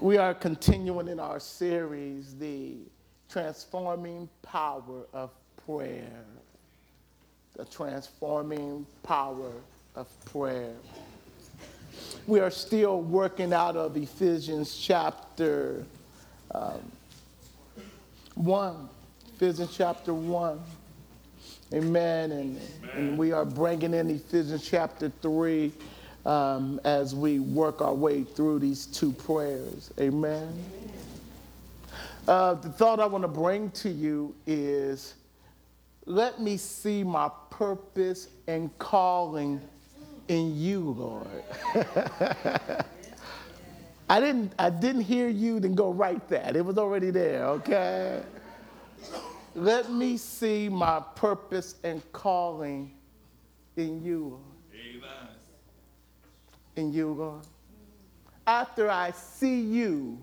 We are continuing in our series, The Transforming Power of Prayer. The Transforming Power of Prayer. We are still working out of Ephesians chapter um, 1. Ephesians chapter 1. Amen. And, Amen. and we are bringing in Ephesians chapter 3 um, as we work our way through these two prayers. Amen. Uh, the thought I want to bring to you is let me see my purpose and calling in you, Lord. I didn't, I didn't hear you, then go write that. It was already there, okay? Let me see my purpose and calling in you, Lord in you, Lord. After I see you,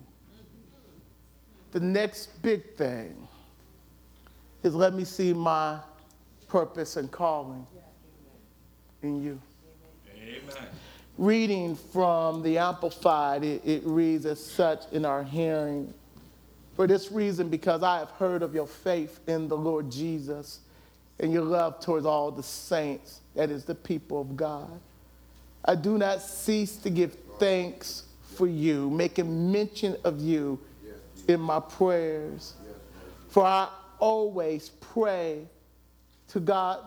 the next big thing is let me see my purpose and calling in you. Amen. Reading from the Amplified, it, it reads as such in our hearing. For this reason, because I have heard of your faith in the Lord Jesus and your love towards all the saints, that is, the people of God. I do not cease to give thanks for you, making mention of you in my prayers. For I always pray to God,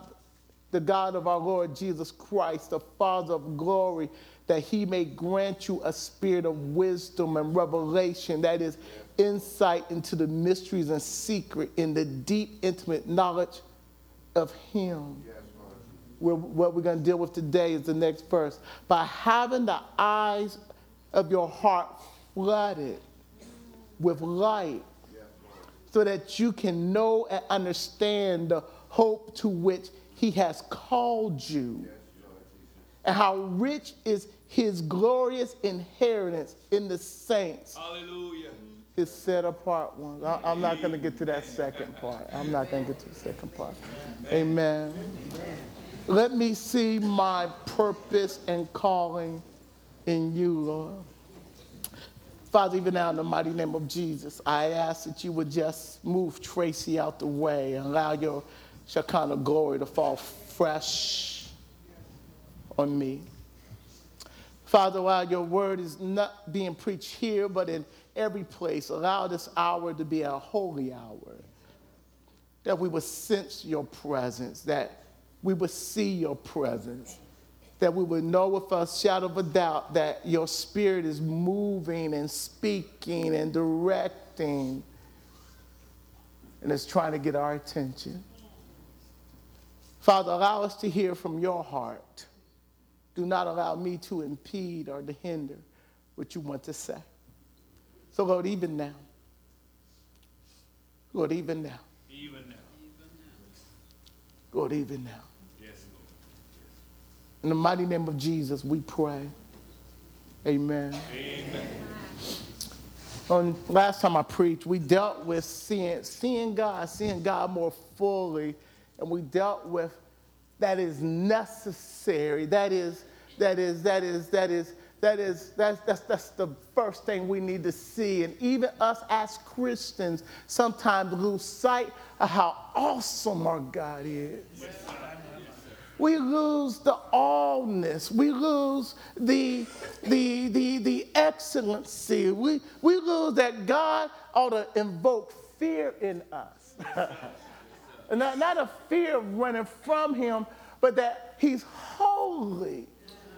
the God of our Lord Jesus Christ, the Father of glory, that he may grant you a spirit of wisdom and revelation, that is, insight into the mysteries and secret in the deep, intimate knowledge of him we're, what we're going to deal with today is the next verse. By having the eyes of your heart flooded with light, so that you can know and understand the hope to which he has called you, and how rich is his glorious inheritance in the saints. Hallelujah. His set apart ones. I, am not going to get to that second part. I'm not going to get to the second part. Amen. Amen. Let me see my purpose and calling in you, Lord. Father, even now in the mighty name of Jesus, I ask that you would just move Tracy out the way and allow your Shekinah glory to fall fresh on me. Father, while your word is not being preached here, but in every place, allow this hour to be a holy hour, that we would sense your presence, that we would see your presence, that we would know with a shadow of a doubt that your spirit is moving and speaking and directing and is trying to get our attention. Father, allow us to hear from your heart. Do not allow me to impede or to hinder what you want to say. So, Lord, even now, Lord, even now, even now, Lord, even now. In the mighty name of Jesus, we pray. Amen. Amen. On last time I preached, we dealt with seeing, seeing God, seeing God more fully, and we dealt with that is necessary. That is, that is, that is, that is, that is, that's, that's, that's the first thing we need to see. And even us as Christians sometimes lose sight of how awesome our God is. Yes we lose the allness. We lose the, the, the, the excellency. We, we lose that God ought to invoke fear in us. not, not a fear of running from him, but that he's holy.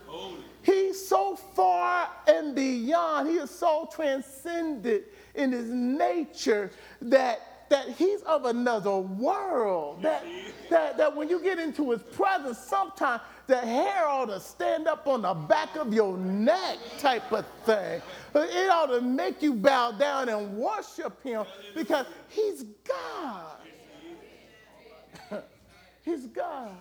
holy. He's so far and beyond. He is so transcendent in his nature that that he's of another world. That, that, that when you get into his presence, sometimes the hair ought to stand up on the back of your neck type of thing. It ought to make you bow down and worship him because he's God. he's God.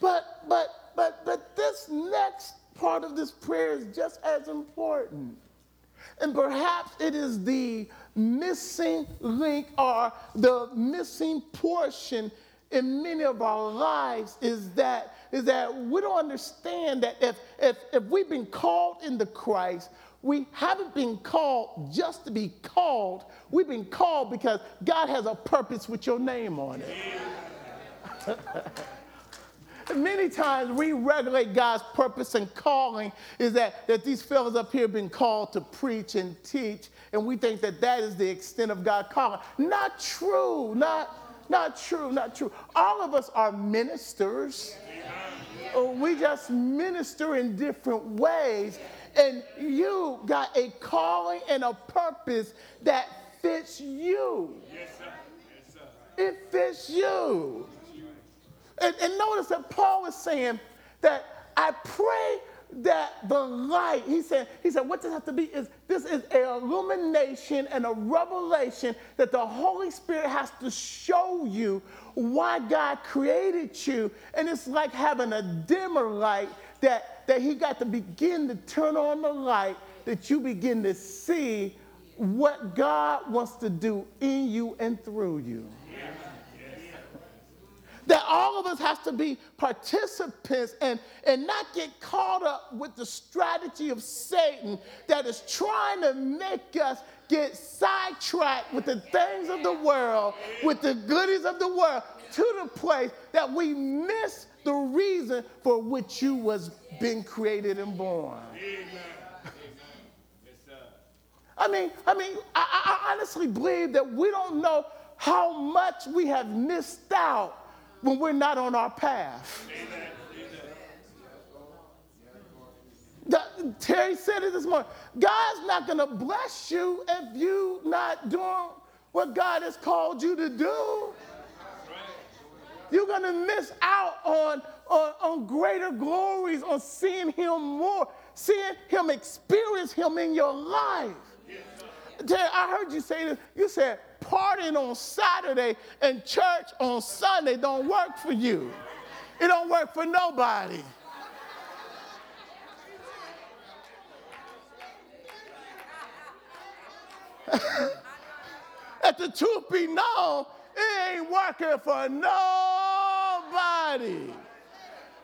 But but but but this next part of this prayer is just as important. And perhaps it is the missing link or the missing portion in many of our lives is that is that we don't understand that if, if, if we've been called into Christ, we haven't been called just to be called. We've been called because God has a purpose with your name on it. Many times we regulate God's purpose and calling is that, that these fellows up here have been called to preach and teach, and we think that that is the extent of God's calling. Not true, not, not true, not true. All of us are ministers. Oh, we just minister in different ways, and you got a calling and a purpose that fits you. Yes, sir. Yes, sir. It fits you. And, and notice that Paul is saying that I pray that the light, he said, he said, what this has to be is this is an illumination and a revelation that the Holy Spirit has to show you why God created you. And it's like having a dimmer light that, that he got to begin to turn on the light that you begin to see what God wants to do in you and through you that all of us have to be participants and, and not get caught up with the strategy of Satan that is trying to make us get sidetracked with the things of the world, with the goodies of the world, to the place that we miss the reason for which you was being created and born. I mean, I mean, I, I honestly believe that we don't know how much we have missed out when we're not on our path. The, Terry said it this morning. God's not going to bless you if you not doing what God has called you to do. You're going to miss out on, on, on greater glories, on seeing Him more, seeing Him experience Him in your life. Terry, I heard you say this. You said, partying on Saturday and church on Sunday don't work for you. It don't work for nobody. At the truth be known, it ain't working for nobody.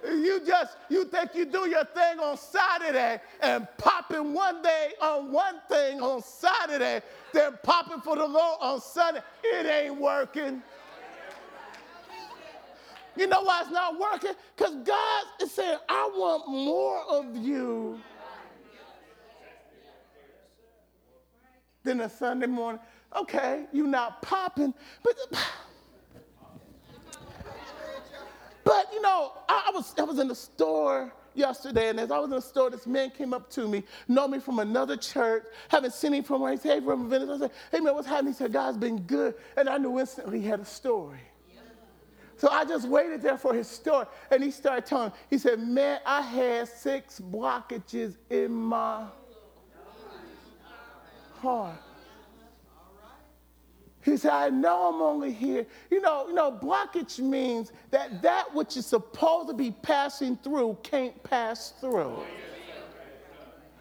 You just, you think you do your thing on Saturday and popping one day on one thing on Saturday, then popping for the Lord on Sunday. It ain't working. You know why it's not working? Because God is saying, I want more of you than a Sunday morning. Okay, you're not popping, but but you know, I, I, was I was in the store yesterday, and as I was in the store, this man came up to me, know me from another church, haven't seen him from where he said, hey, from Venice. I said, hey man, what's happening? He said, God's been good. And I knew instantly he had a story. So I just waited there for his story. And he started telling, he said, man, I had six blockages in my heart. He said, I know I'm only here. You know, you know, blockage means that that which is supposed to be passing through can't pass through.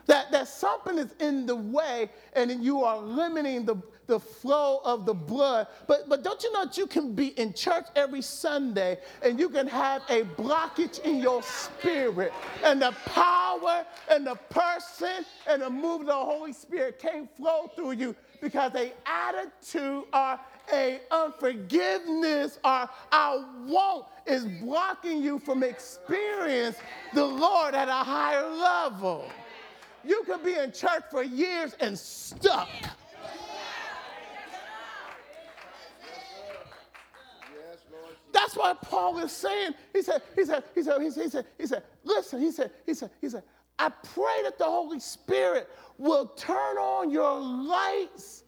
That, that something is in the way and you are limiting the, the flow of the blood. But, but don't you know that you can be in church every Sunday and you can have a blockage in your spirit and the power and the person and the move of the Holy Spirit can't flow through you because a attitude or a unforgiveness or I won't is blocking you from experience the Lord at a higher level. You could be in church for years and stuck. That's what Paul is saying. He said, he said, he said, he said, he said, he said, listen, he said, he said, he said, I pray that the Holy Spirit will turn on your lights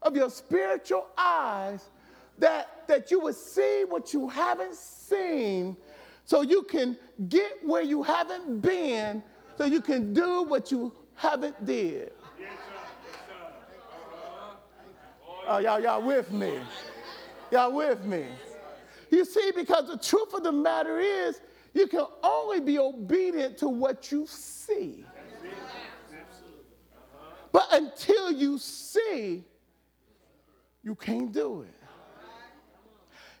of your spiritual eyes that, that you will see what you haven't seen so you can get where you haven't been so you can do what you haven't did. Oh, y'all, y'all with me? Y'all with me? You see, because the truth of the matter is, you can only be obedient to what you see. But until you see, you can't do it.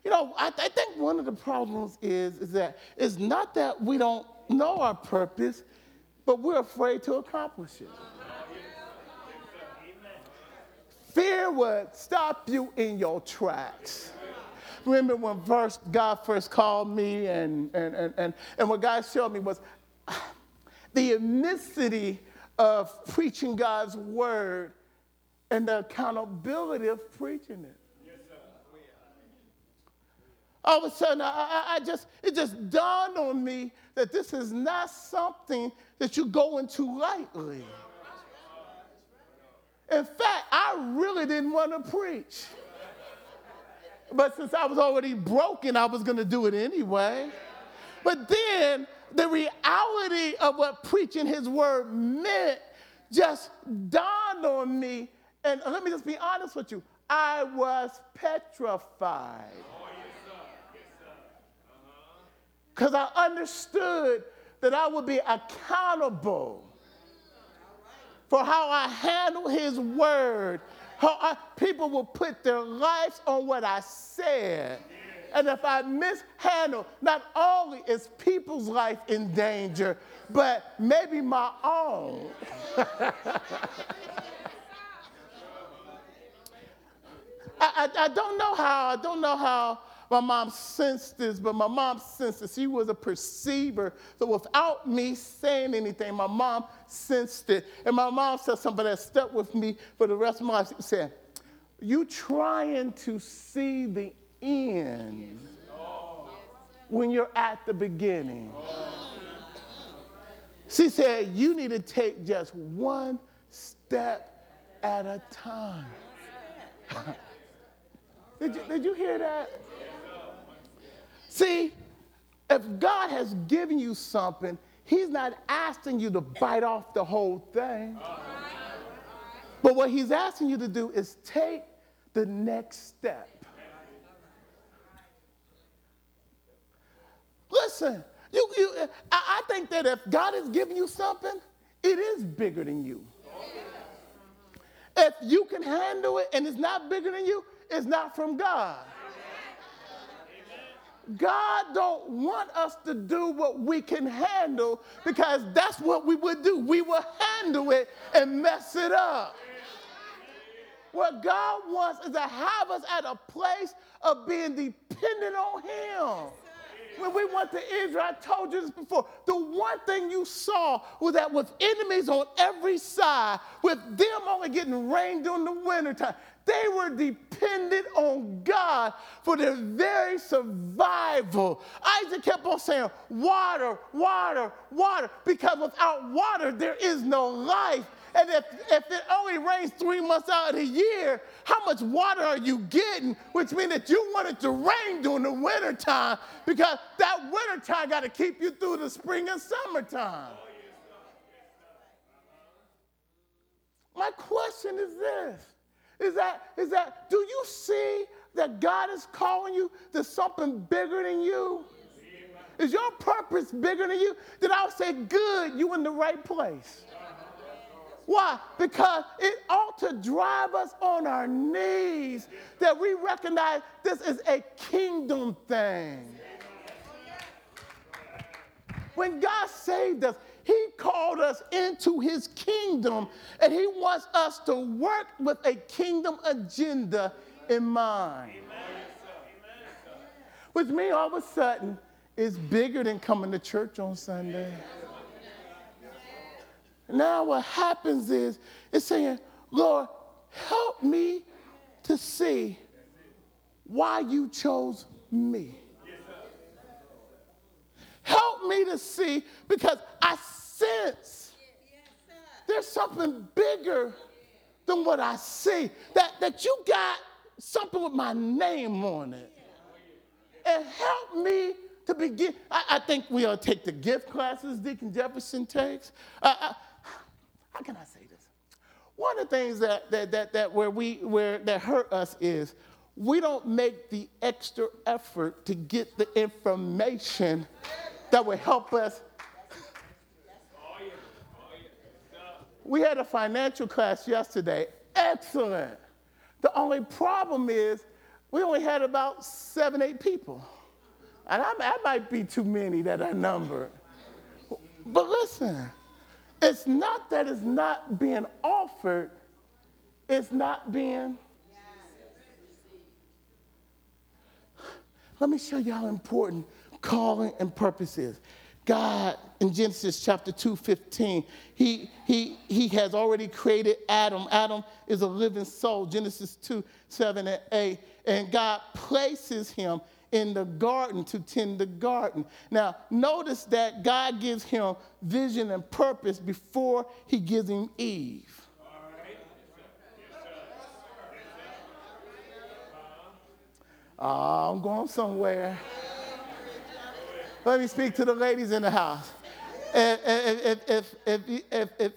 You know, I, I think one of the problems is, is that it's not that we don't know our purpose, but we're afraid to accomplish it. Fear would stop you in your tracks. Remember when first God first called me and, and, and, and, and what God showed me was the unicity of preaching God's word and the accountability of preaching it. All of a sudden, I, I, I, just it just dawned on me that this is not something that you go into lightly. In fact, I really didn't want to preach. But since I was already broken, I was going to do it anyway. But then the reality of what preaching his word meant just dawned on me. And let me just be honest with you I was petrified. Because I understood that I would be accountable for how I handle his word I, people will put their lives on what I said. And if I mishandle, not only is people's life in danger, but maybe my own. I, I, I, don't know how, I don't know how my mom sensed this, but my mom sensed this. She was a perceiver. So without me saying anything, my mom sensed it. And my mom said something that stuck with me for the rest of my life. She said, You trying to see the end when you're at the beginning. She said, You need to take just one step at a time. did, you, did you hear that? See, if God has given you something, He's not asking you to bite off the whole thing. But what He's asking you to do is take the next step. Listen, you, you, I, I think that if God has given you something, it is bigger than you. If you can handle it and it's not bigger than you, it's not from God. God don't want us to do what we can handle because that's what we would do. We will handle it and mess it up. What God wants is to have us at a place of being dependent on Him. When we went to Israel, I told you this before. The one thing you saw was that with enemies on every side, with them only getting rain during the wintertime, they were dependent on God for their very survival. Isaac kept on saying, Water, water, water, because without water, there is no life. And if, if it only rains three months out of the year, how much water are you getting? Which means that you want it to rain during the wintertime because that wintertime got to keep you through the spring and summertime. My question is this is that, is that, do you see that God is calling you to something bigger than you? Is your purpose bigger than you? Then I'll say, good, you in the right place. Why? Because it ought to drive us on our knees that we recognize this is a kingdom thing. When God saved us, he called us into his kingdom, and he wants us to work with a kingdom agenda in mind. Which means all of a sudden is bigger than coming to church on Sunday. Now what happens is it's saying, Lord, help me to see why you chose me. Help me to see because I sense there's something bigger than what I see. That, that you got something with my name on it. And help me to begin. I, I think we to take the gift classes Deacon Jefferson takes. Uh, how can I say this? One of the things that, that, that, that, where we, where, that hurt us is we don't make the extra effort to get the information that would help us We had a financial class yesterday. Excellent. The only problem is we only had about seven, eight people. And I, that might be too many that I numbered. But listen, it's not that it's not being offered, it's not being. Let me show you how important calling and purpose is. God in Genesis chapter 2, 15, he, he, he has already created Adam. Adam is a living soul, Genesis 2, 7 and 8. And God places him in the garden to tend the garden. Now, notice that God gives him vision and purpose before he gives him Eve. Oh, I'm going somewhere. Let me speak to the ladies in the house. If, if, if, if, if, if,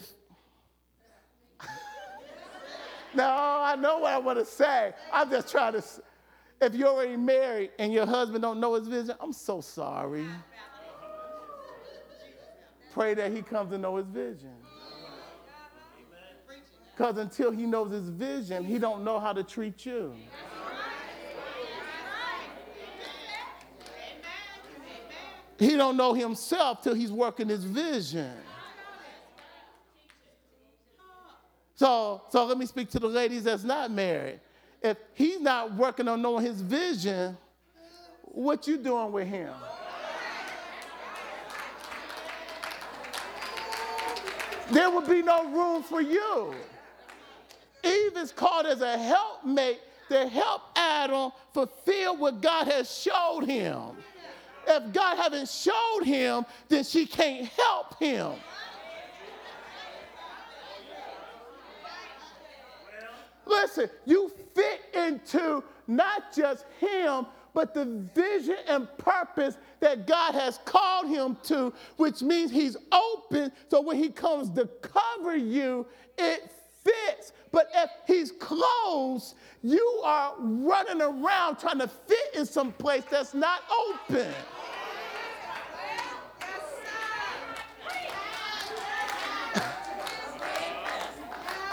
no, I know what I want to say. I'm just trying to. If you're already married and your husband don't know his vision, I'm so sorry. Pray that he comes to know his vision. Because until he knows his vision, he don't know how to treat you. He don't know himself till he's working his vision. So, so let me speak to the ladies that's not married. If he's not working on knowing his vision, what you doing with him? There would be no room for you. Eve is called as a helpmate to help Adam fulfill what God has showed him if God haven't showed him, then she can't help him. Listen, you fit into not just him, but the vision and purpose that God has called him to, which means he's open. So when he comes to cover you, it fits. But if he's closed, you are running around trying to fit in some place that's not open.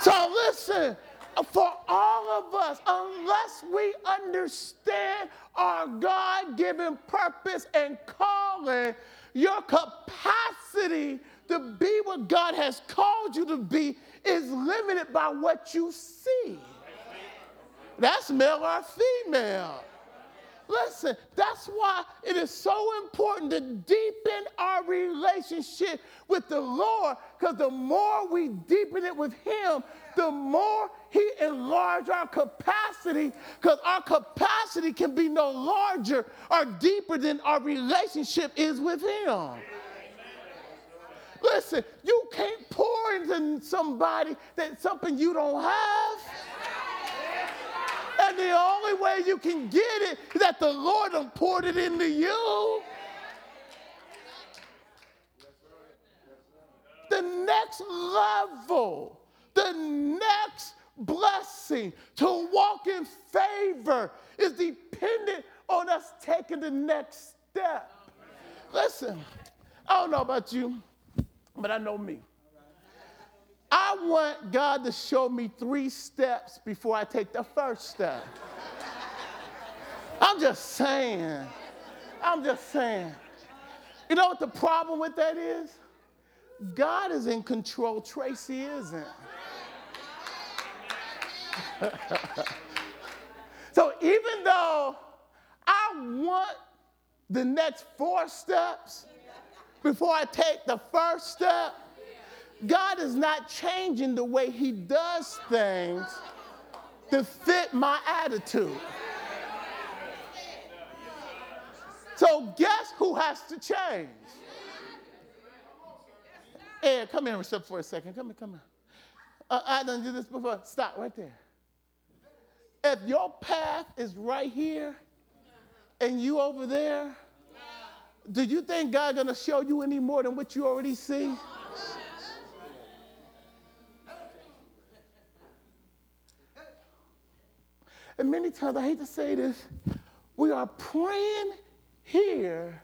So listen, for all of us, unless we understand our God given purpose and calling, your capacity to be what God has called you to be is limited by what you see. That's male or female. Listen, that's why it is so important to deepen our relationship with the Lord, because the more we deepen it with Him, the more He enlarges our capacity, because our capacity can be no larger or deeper than our relationship is with Him. Listen, you can't pour into somebody that something you don't have. And the only way you can get it is that the Lord has poured it into you. The next level, the next blessing to walk in favor is dependent on us taking the next step. Listen, I don't know about you, but I know me. I want God to show me three steps before I take the first step. I'm just saying. I'm just saying. You know what the problem with that is? God is in control, Tracy isn't. so even though I want the next four steps before I take the first step, God is not changing the way He does things to fit my attitude. So, guess who has to change? Ed, come here and sit for a second. Come here, come here. Uh, I done did this before. Stop right there. If your path is right here and you over there, do you think God gonna show you any more than what you already see? And many times, I hate to say this, we are praying here,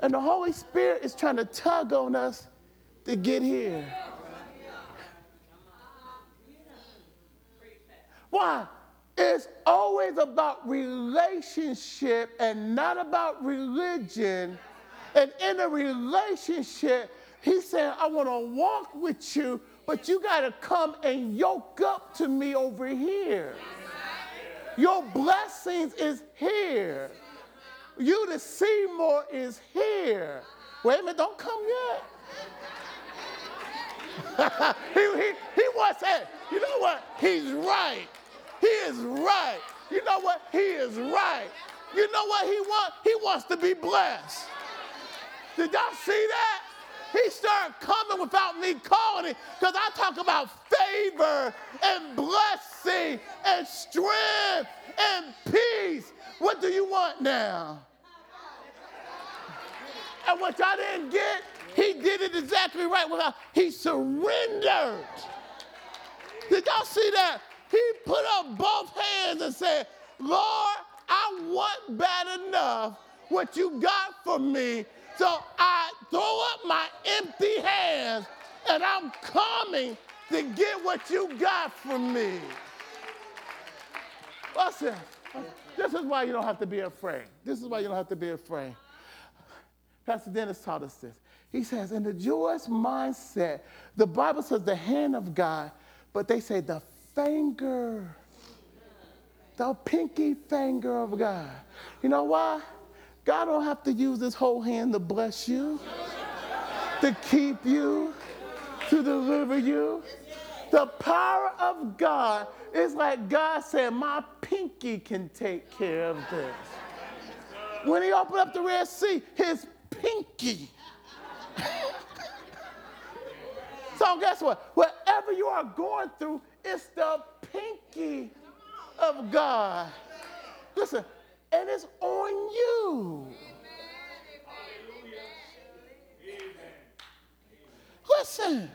and the Holy Spirit is trying to tug on us to get here. Why? It's always about relationship and not about religion. And in a relationship, he's saying, I want to walk with you but you got to come and yoke up to me over here. Your blessings is here. You to see more is here. Wait a minute, don't come yet. he, he, he was saying, you know what? He's right. He is right. You know what? He is right. You know what he wants? He wants to be blessed. Did y'all see that? He started coming without me calling it because I talk about favor and blessing and strength and peace. What do you want now? And what y'all didn't get, he did it exactly right. Without, he surrendered. Did y'all see that? He put up both hands and said, Lord, I want bad enough what you got for me. So I throw up my empty hands and I'm coming to get what you got for me. Listen, this is why you don't have to be afraid. This is why you don't have to be afraid. Pastor Dennis taught us this. He says, in the Jewish mindset, the Bible says the hand of God, but they say the finger, the pinky finger of God. You know why? God don't have to use his whole hand to bless you, to keep you, to deliver you. The power of God is like God said, my pinky can take care of this. When he opened up the Red Sea, his pinky. so guess what? Whatever you are going through, it's the pinky of God. Listen, and it's on you. Listen,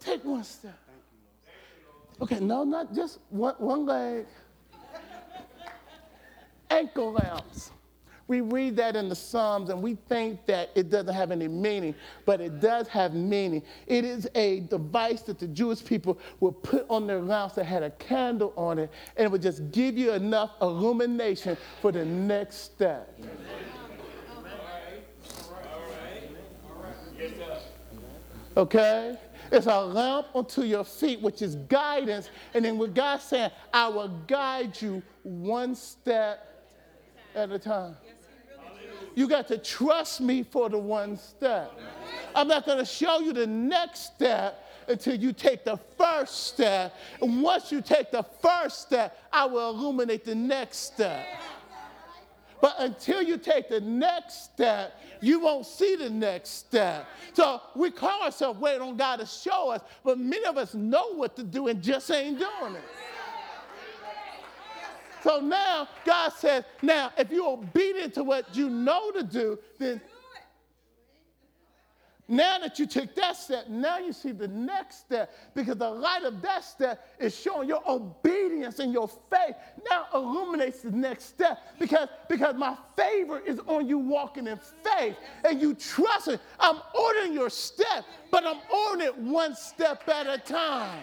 take one step. Okay, no, not just one, one leg. Ankle lamps. We read that in the Psalms and we think that it doesn't have any meaning, but it does have meaning. It is a device that the Jewish people would put on their lamps that had a candle on it, and it would just give you enough illumination for the next step. Okay? It's a lamp unto your feet, which is guidance. And then with God saying, I will guide you one step at a time. You got to trust me for the one step. I'm not going to show you the next step until you take the first step. And once you take the first step, I will illuminate the next step. But until you take the next step, you won't see the next step. So we call ourselves waiting on God to show us, but many of us know what to do and just ain't doing it. So now God says, now if you're obedient to what you know to do, then now that you took that step, now you see the next step because the light of that step is showing your obedience and your faith now illuminates the next step because, because my favor is on you walking in faith and you trust it. I'm ordering your step, but I'm ordering it one step at a time.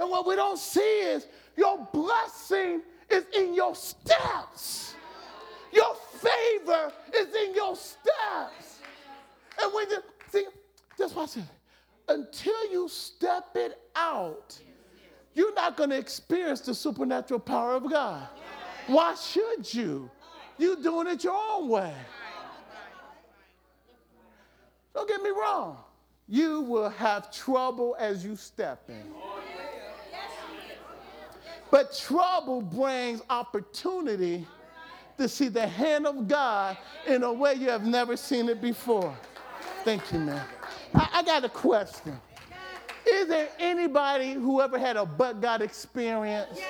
And what we don't see is your blessing is in your steps. Your favor is in your steps. And when you see, just watch it. Until you step it out, you're not going to experience the supernatural power of God. Why should you? You're doing it your own way. Don't get me wrong. You will have trouble as you step in. But trouble brings opportunity to see the hand of God in a way you have never seen it before. Thank you, man. I, I got a question. Is there anybody who ever had a but God experience?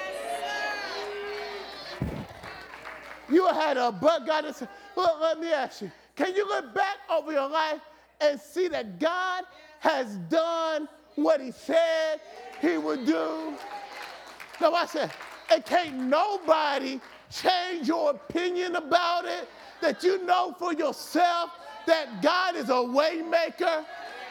You had a but God experience. Well, let me ask you. Can you look back over your life and see that God has done what he said he would do? No, I said, and can't nobody change your opinion about it, that you know for yourself that God is a waymaker,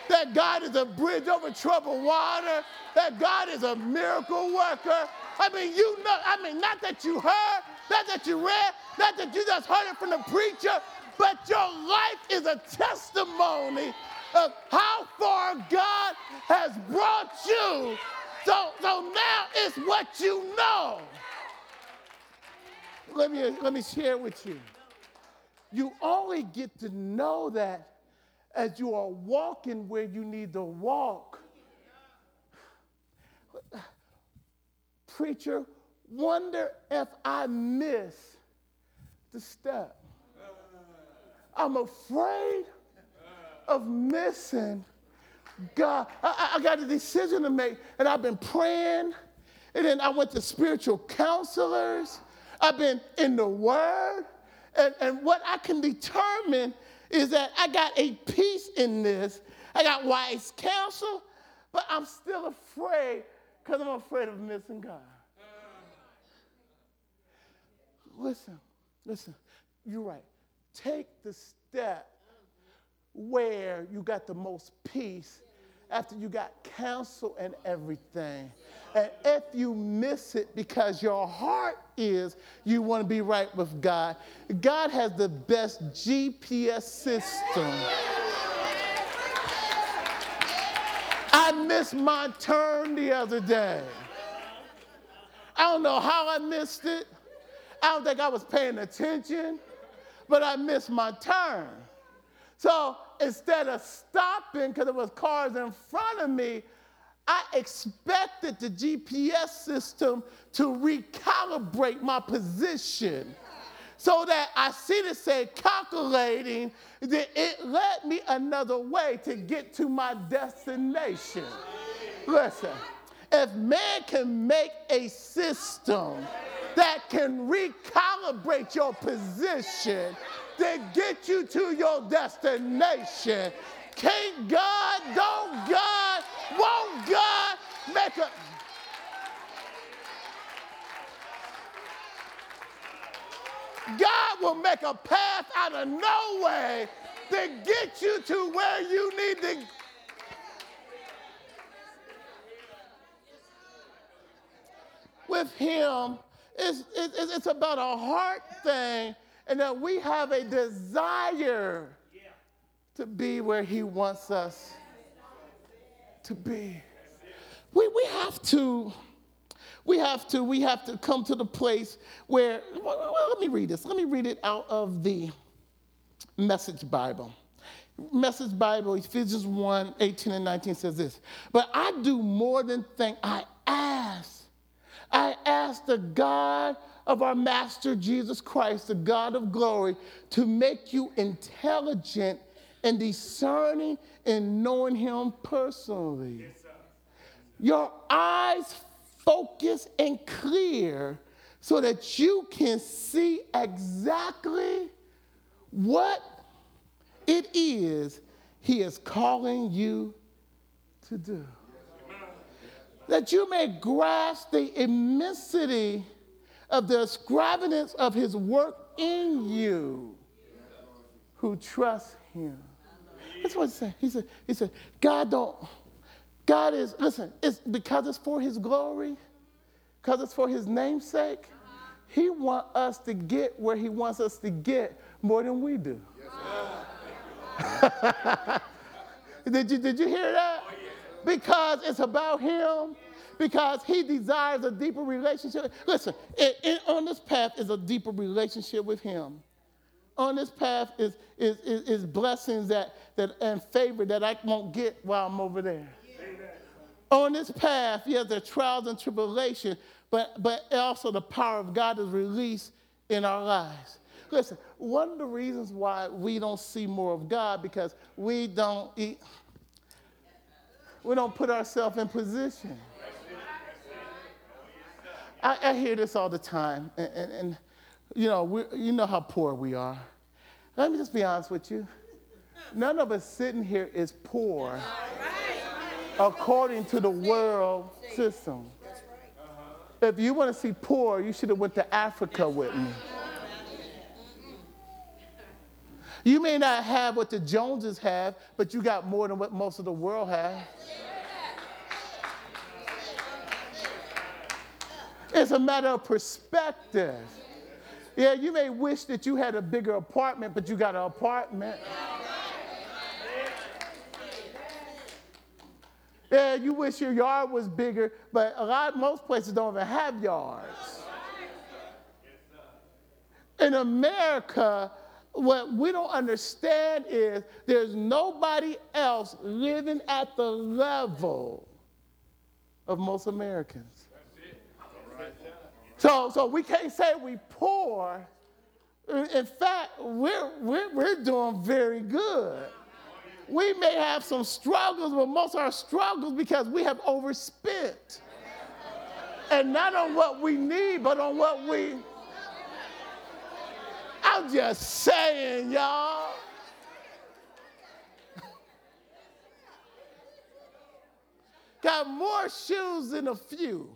that God is a bridge over troubled water, that God is a miracle worker. I mean, you know, I mean, not that you heard, not that you read, not that you just heard it from the preacher, but your life is a testimony of how far God has brought you So, so now it's what you know. Let me, let me share with you. You only get to know that as you are walking where you need to walk. Preacher, wonder if I miss the step. I'm afraid of missing God. I, I, got a decision to make, and I've been praying, and then I went to spiritual counselors. I've been in the Word, and, and what I can determine is that I got a peace in this. I got wise counsel, but I'm still afraid because I'm afraid of missing God. Listen, listen, you're right. Take the step where you got the most peace after you got counsel and everything. And if you miss it because your heart is you want to be right with God, God has the best GPS system. I missed my turn the other day. I don't know how I missed it. I don't think I was paying attention, but I missed my turn. So instead of stopping because there was cars in front of me, I expected the GPS system to recalibrate my position so that I see it say calculating, that it led me another way to get to my destination. Listen, if man can make a system that can recalibrate your position to get you to your destination, can't God, don't God, won't God make a God will make a path out of no way to get you to where you need to. With Him, it's, it's, it's about a heart thing, and that we have a desire to be where He wants us to be. We, we have to we have to we have to come to the place where well, let me read this let me read it out of the message bible message bible ephesians 1 18 and 19 says this but i do more than think i i ask the god of our master jesus christ the god of glory to make you intelligent and discerning and knowing him personally yes, your eyes focused and clear so that you can see exactly what it is he is calling you to do. That you may grasp the immensity of the extravagance of his work in you who trust him. That's what he said. He said, he said, God don't God is, listen, it's because it's for his glory, because it's for his namesake. He wants us to get where he wants us to get more than we do. Yes, did, you, did you hear that? Because it's about him, because he desires a deeper relationship. Listen, it, it, on this path is a deeper relationship with him. On this path is, is, is, is blessings that, that, and favor that I won't get while I'm over there on this path, yes, there are trials and tribulation, but, but also the power of God is released in our lives. Listen, one of the reasons why we don't see more of God because we don't eat, we don't put ourselves in position. I, I, hear this all the time, and, and, and you know, you know how poor we are. Let me just be honest with you. None of us sitting here is poor according to the world system. If you want to see poor, you should have went to Africa with me. You may not have what the Joneses have, but you got more than what most of the world has. It's a matter of perspective. Yeah, you may wish that you had a bigger apartment, but you got an apartment. Yeah, you wish your yard was bigger, but a lot, most places don't even have yards. In America, what we don't understand is there's nobody else living at the level of most Americans. So, so we can't say we poor. In fact, we're, we're, we're doing very good. We may have some struggles, but most of our struggles because we have overspent. And not on what we need, but on what we. I'm just saying, y'all. Got more shoes than a few.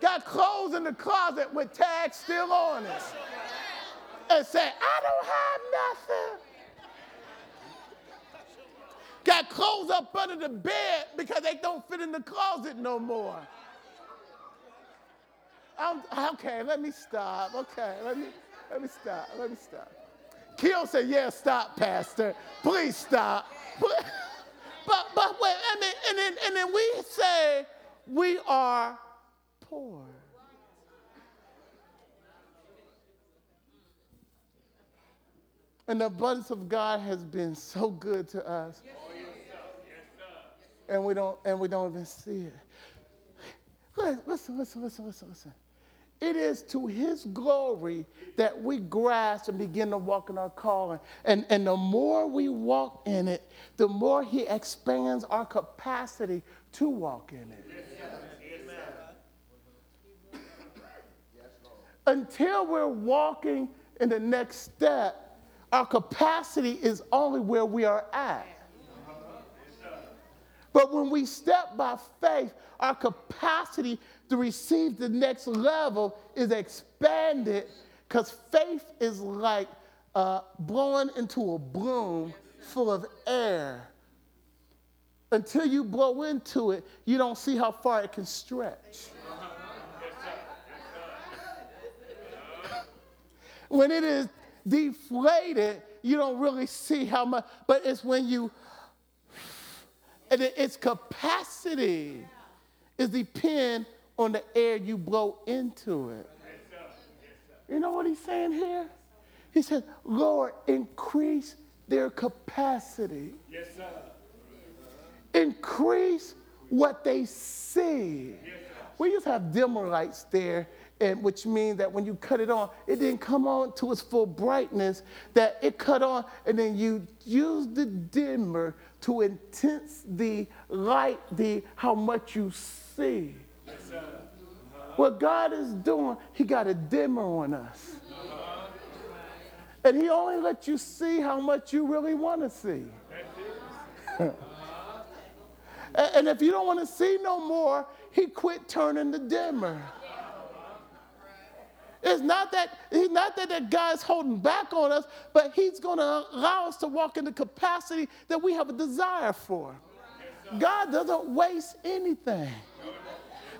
Got clothes in the closet with tags still on it. And say, I don't have nothing. Got clothes up under the bed because they don't fit in the closet no more. I'm, okay, let me stop. Okay, let me let me stop. Let me stop. Kill said, "Yeah, stop, Pastor. Please stop." But but, but wait, and then, and then and then we say we are poor. And the abundance of God has been so good to us. And we don't and we don't even see it. Listen, listen, listen, listen, listen. It is to his glory that we grasp and begin to walk in our calling. And, and the more we walk in it, the more he expands our capacity to walk in it. Until we're walking in the next step, our capacity is only where we are at. But when we step by faith, our capacity to receive the next level is expanded because faith is like uh, blowing into a bloom full of air. Until you blow into it, you don't see how far it can stretch. when it is deflated, you don't really see how much, but it's when you, and its capacity is depend on the air you blow into it. You know what he's saying here? He said, Lord, increase their capacity. Yes, sir. Increase what they see. Yes, we to have dimmer lights there, and which means that when you cut it on, it didn't come on to its full brightness, that it cut on, and then you use the dimmer to intense the light, the how much you see. What God is doing, He got a dimmer on us. And He only lets you see how much you really want to see. and if you don't want to see no more, He quit turning the dimmer. It's not that he's not that that God's holding back on us, but he's going to allow us to walk in the capacity that we have a desire for. God doesn't waste anything.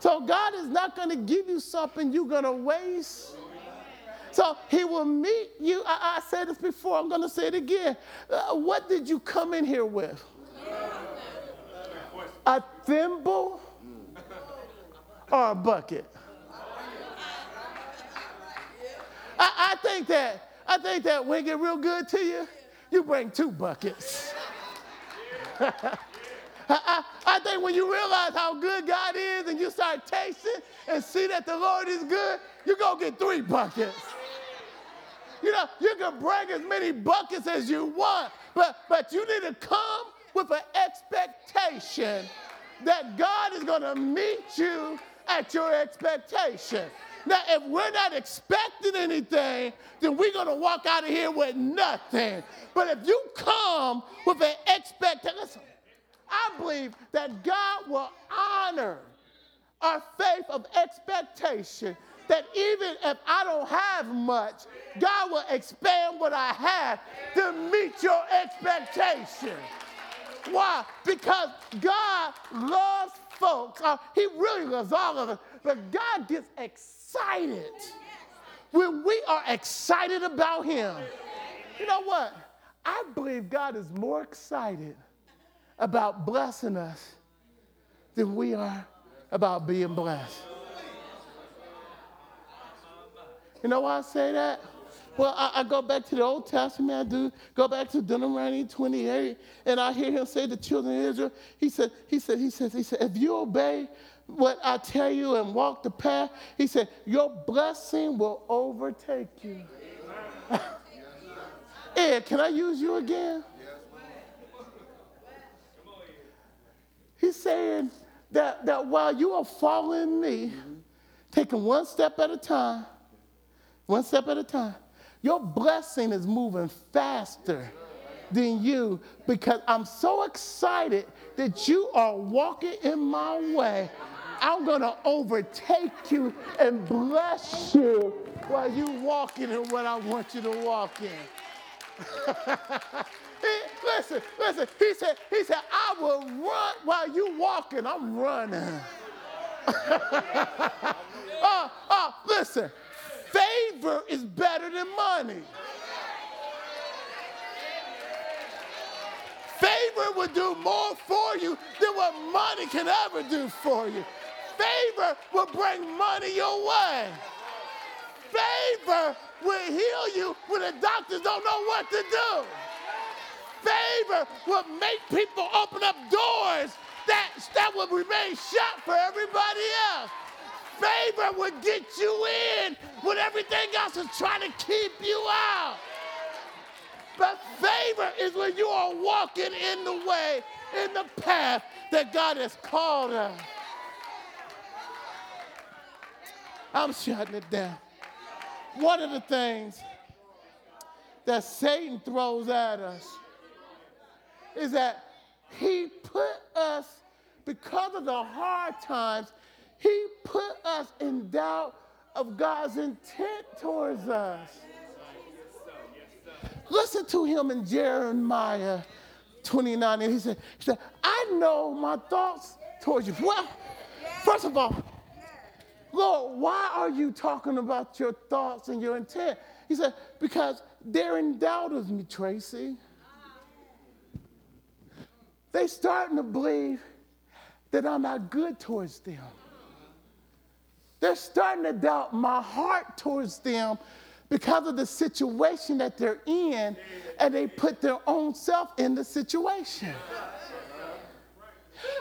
So God is not going to give you something you're going to waste. So he will meet you. I, I said this before, I'm going to say it again. Uh, what did you come in here with? A thimble or a bucket? I, I think that I think that when it get real good to you, you bring two buckets. I, I, think when you realize how good God is and you start tasting and see that the Lord is good, you go get three buckets. You know, you can bring as many buckets as you want, but, but you need to come with an expectation that God is going to meet you at your expectation. Now, if we're not expecting anything, then we're going to walk out of here with nothing. But if you come with an expectation, I believe that God will honor our faith of expectation. That even if I don't have much, God will expand what I have to meet your expectation. Why? Because God loves folks. Uh, he really loves all of us. But God gets excited when we are excited about Him. You know what? I believe God is more excited about blessing us than we are about being blessed. You know why I say that? Well, I, I, go back to the Old Testament. I do go back to Deuteronomy 28, and I hear him say to children of Israel, he said, he said, he said, he said, if you obey what I tell you and walk the path, he said, your blessing will overtake you. Ed, can I use you again? He's saying that, that while you are following me, taking one step at a time, one step at a time, your blessing is moving faster than you because I'm so excited that you are walking in my way. I'm to overtake you and bless you while you walking in what I want you to walk in. listen, listen. He said, he said, I will run while you walking. I'm running. oh, oh, listen. Favor is better than money. Favor will do more for you than what money can ever do for you. Favor will bring money your way. Favor will heal you when the doctors don't know what to do. Favor will make people open up doors that, that will remain shut for everybody else favor would get you in when everything else is trying to keep you out. But favor is when you are walking in the way, in the path that God has called us. I'm shutting it down. One of the things that Satan throws at us is that he put us, because of the hard times, he put us in doubt of God's intent towards us. Listen to him in Jeremiah 29, and he said, he said, I know my thoughts towards you. Well, first of all, Lord, why are you talking about your thoughts and your intent? He said, because they're in doubt of me, Tracy. They starting to believe that I'm not good towards them. They're starting to doubt my heart towards them because of the situation that they're in, and they put their own self in the situation.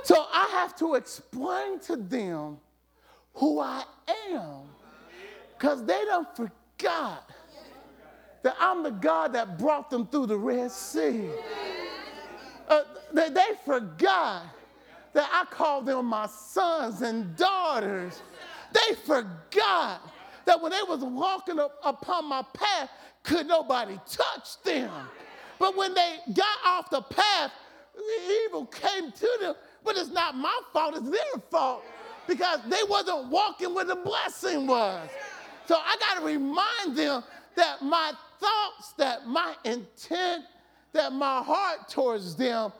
So I have to explain to them who I am because they don't forgot that I'm the God that brought them through the Red Sea. Uh, they, they forgot that I call them my sons and daughters they forgot that when they was walking up upon my path, could nobody touch them. But when they got off the path, the evil came to them. But it's not my fault, it's their fault because they wasn't walking where the blessing was. So I got to remind them that my thoughts, that my intent, that my heart towards them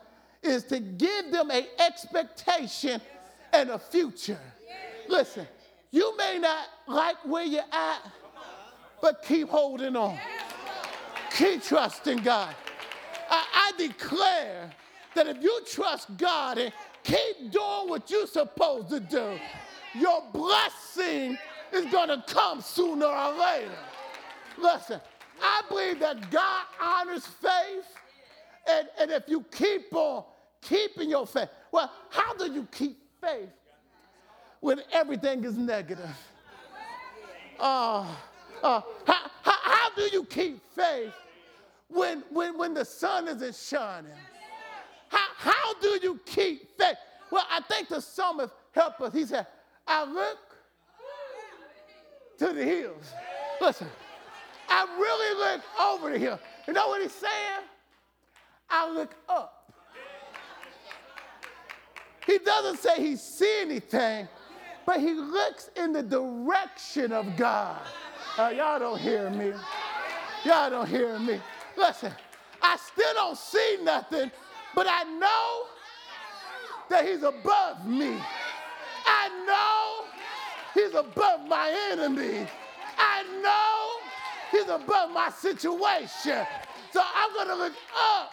is to give them an expectation and a future. Listen, you may not like where you're at, but keep holding on. Keep trusting God. I, I declare that if you trust God and keep doing what you're supposed to do, your blessing is going to come sooner or later. Listen, I believe that God honors faith, and, and if you keep on keeping your faith, well, how do you keep faith? when everything is negative? Uh, uh, how, how, how do you keep faith when, when, when the sun isn't shining? How, how do you keep faith? Well, I think the psalmist helped us. He said, I look to the hills. Listen, I really look over the hill. You know what he's saying? I look up. He doesn't say he see anything but he looks in the direction of God. Uh, y'all don't hear me. Y'all don't hear me. Listen, I still don't see nothing, but I know that he's above me. I know he's above my enemy. I know he's above my situation. So I'm going to look up,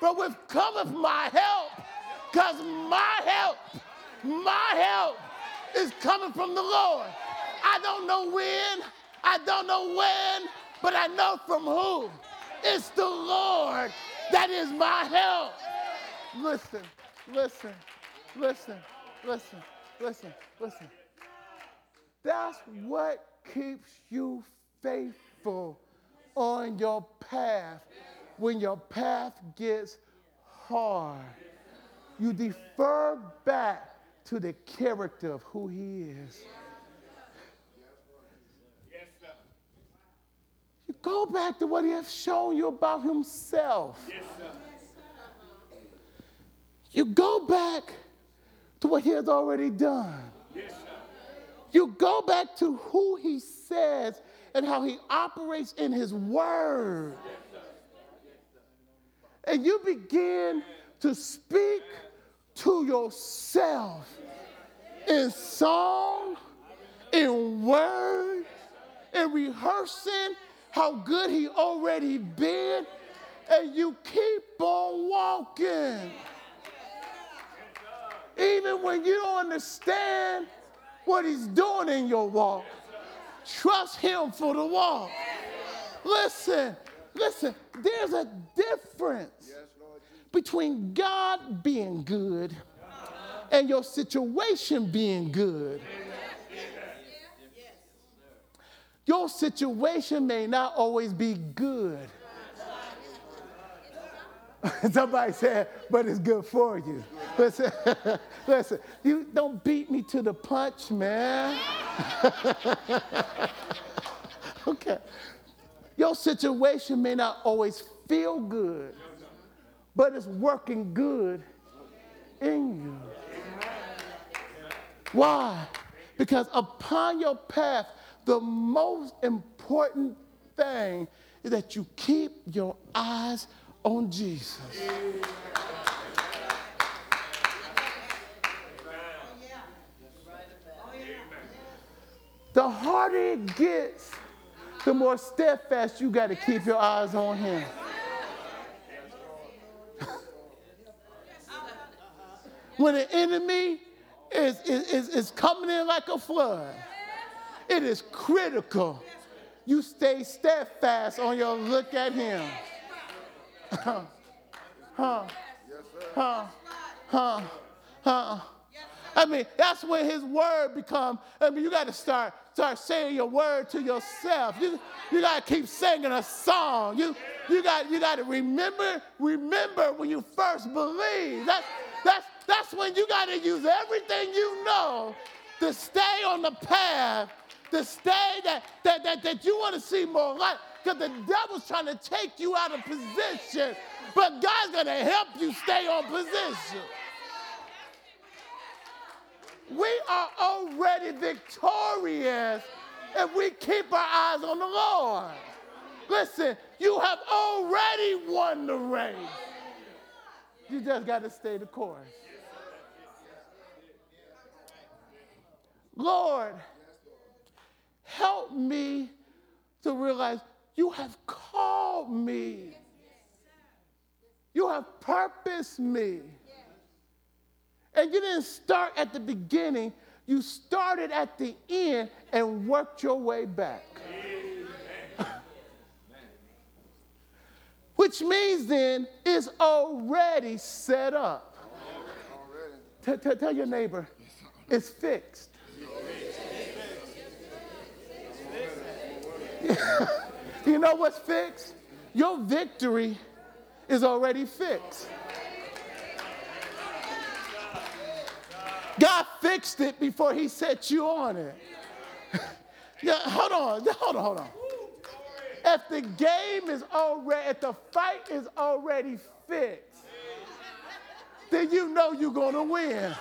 but with cometh my help, because my help, my help is coming from the Lord. I don't know when, I don't know when, but I know from who. It's the Lord that is my help. Listen, listen, listen, listen, listen, listen. That's what keeps you faithful on your path when your path gets hard. You defer back to the character of who he is. You go back to what he has shown you about himself. you go back to what he has already done. you go back to who he says and how he operates in his word. And you begin to speak to yourself in song, in word, in rehearsing how good he already been, and you keep on walking. Even when you don't understand what he's doing in your walk. Trust him for the walk. Listen, listen, there's a difference between God being good and your situation being good. Your situation may not always be good. Somebody said, but it's good for you. Listen, listen, you don't beat me to the punch, man. okay. Your situation may not always feel good, but it's working good in you. Why? Because upon your path, the most important thing is that you keep your eyes on Jesus. The harder it gets, the more steadfast you got to keep your eyes on Him. when the enemy is, is, is coming in like a flood, it is critical you stay steadfast on your look at Him. huh, huh, huh, huh, huh. I mean, that's when his word become, I mean, you got to start, start saying your word to yourself. You, you got to keep singing a song. You, you got, you got to remember, remember when you first believed. That, that's, that's when you got to use everything you know to stay on the path, to stay that, that, that, that you want to see more light. Because the devil's trying to take you out of position, but God's to help you stay on position. We are already victorious if we keep our eyes on the Lord. Listen, you have already won the race. You just got to stay the course. Lord, help me to realize you have called me. You have purposed me. And you didn't start at the beginning, you started at the end and worked your way back. Which means then it's already set up. tell your neighbor, it's fixed. you know what's fixed? Your victory is already fixed. God fixed it before he set you on it. yeah, hold on, hold on, hold on. If the game is already, if the fight is already fixed, then you know you're gonna win.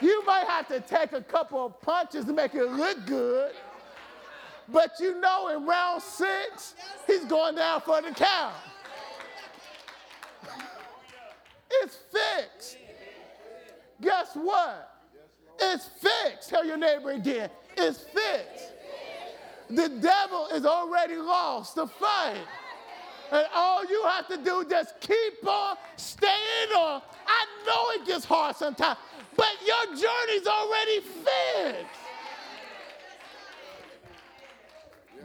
You might have to take a couple of punches to make it look good, but you know in round six, he's going down for the count. It's fixed. Guess what? It's fixed. Tell your neighbor again. It's fixed. The devil is already lost the fight. And all you have to do just keep on staying on. I know it gets hard sometimes, but your journey's already fixed.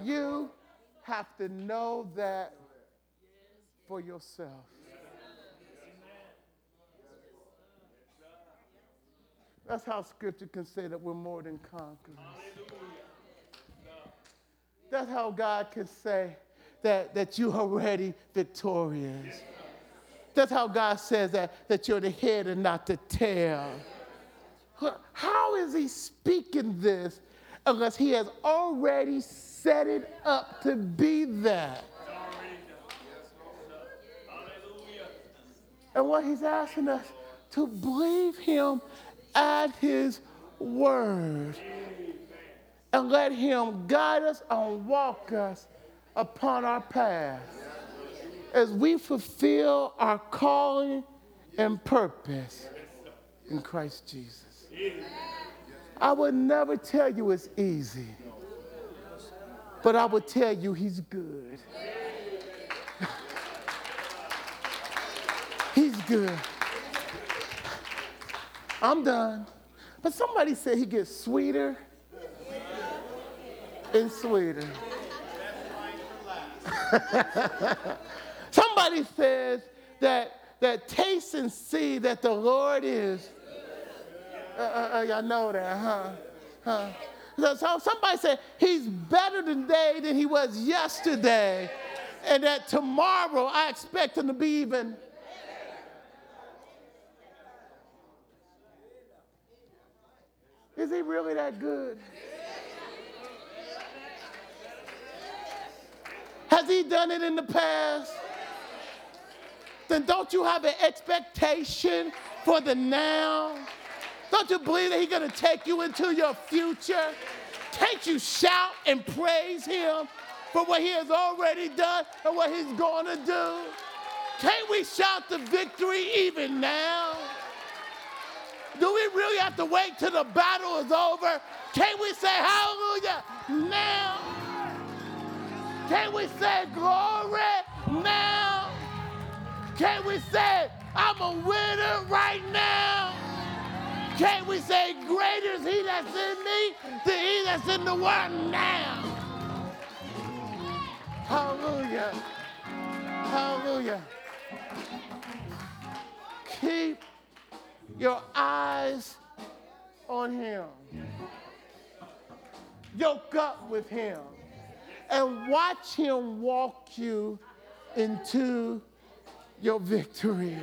You have to know that for yourself. That's how scripture can say that we're more than conquerors. That's how God can say that, that you're already victorious. That's how God says that, that you're the head and not the tail. How is he speaking this unless he has already set it up to be that? And what he's asking us to believe him at his word and let him guide us and walk us upon our path as we fulfill our calling and purpose in Christ Jesus. I would never tell you it's easy, but I would tell you he's good. he's good. I'm done. But somebody said he gets sweeter and sweeter. somebody says that, that taste and see that the Lord is. Uh, uh, uh, y'all know that, huh? Huh? So, so somebody said he's better today than he was yesterday, and that tomorrow I expect him to be even Is he really that good? Has he done it in the past? Then don't you have an expectation for the now? Don't you believe that he's going to take you into your future? Can't you shout and praise him for what he has already done and what he's going to do? Can't we shout the victory even now? Do we really have to wait till the battle is over? Can't we say hallelujah now? Can't we say glory now? Can't we say I'm a winner right now? Can't we say greater is he that's in me than he that's in the world now? Hallelujah. Hallelujah. Keep your eyes on Him. Yoke up with Him and watch Him walk you into your victory.